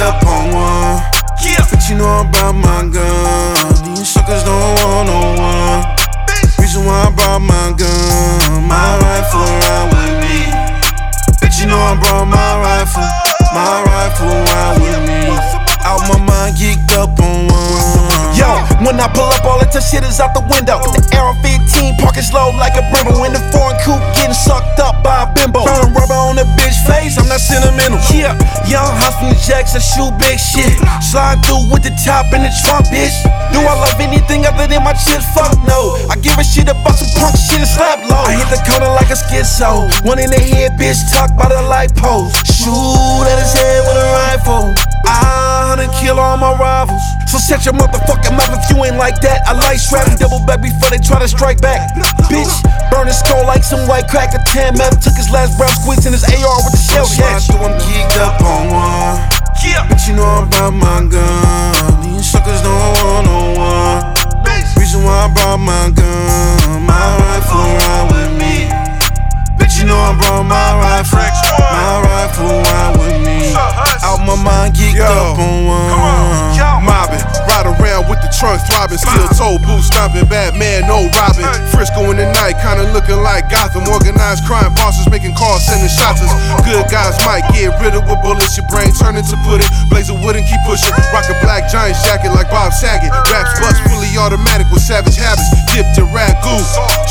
up on one. Yeah. But you know I brought my gun. These suckers don't want no one. Reason why I brought my gun. My rifle ride with me. Bitch, you know I brought my rifle. My rifle ride with me. Out my mind, geeked up on one. Yo, when I pull up, all that shit is out the window. The Arrow 15 parking slow like a Brembo. In the foreign coupe, getting sucked up sentimental. Yeah, young the jacks, I shoot big shit. Slide through with the top in the trunk, bitch. Do I love anything other than my chips? Fuck no. I give a shit about some punk shit and slap low. I hit the corner like a schizo. One in the head, bitch, tucked by the light post. Shoot at his head with a rifle. I hunt and kill all my rivals. So shut your motherfucking mouth if you ain't like that. I like strapping double back before they try to strike back. Bitch, burn his skull like some white cracker. 10 meth took his last breath, squeezing his AR with the shell catch. through, I'm geeked up on one. Yeah. But you know I brought my gun. These suckers don't want no one. Reason why I brought my gun. My rifle ride with me. Bitch, you know I brought my rifle. My rifle ride with me. Out my mind, geeked Yo. up on one. Trunk throbbing, steel toe boots stomping, Batman, no robbing. Frisco in the night, kinda looking like Gotham. Organized crime bosses making calls, sending shots. Good guys might get rid of with bullets. Your brain turn into pudding. Blaze of wood and keep pushing. Rock a black giant jacket like Bob Saget. Raps bust automatic with savage habits. Dipped in ragu.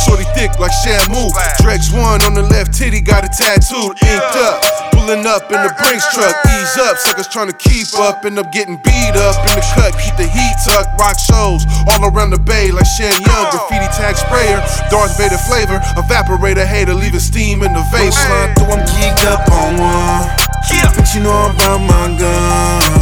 Shorty thick like Shamu. Drex one on the left titty, got it tattooed, inked up. Pulling up in the Brinks truck, ease up. Suckers trying to keep up, end up getting beat up in the cut. Keep the heat tucked, rock shows all around the bay like Shan Young. Graffiti tag sprayer, Darth Vader flavor, evaporator hater, leaving steam in the vapor. Slide through, I'm geeked up on one. Yeah. But you know I brought my gun.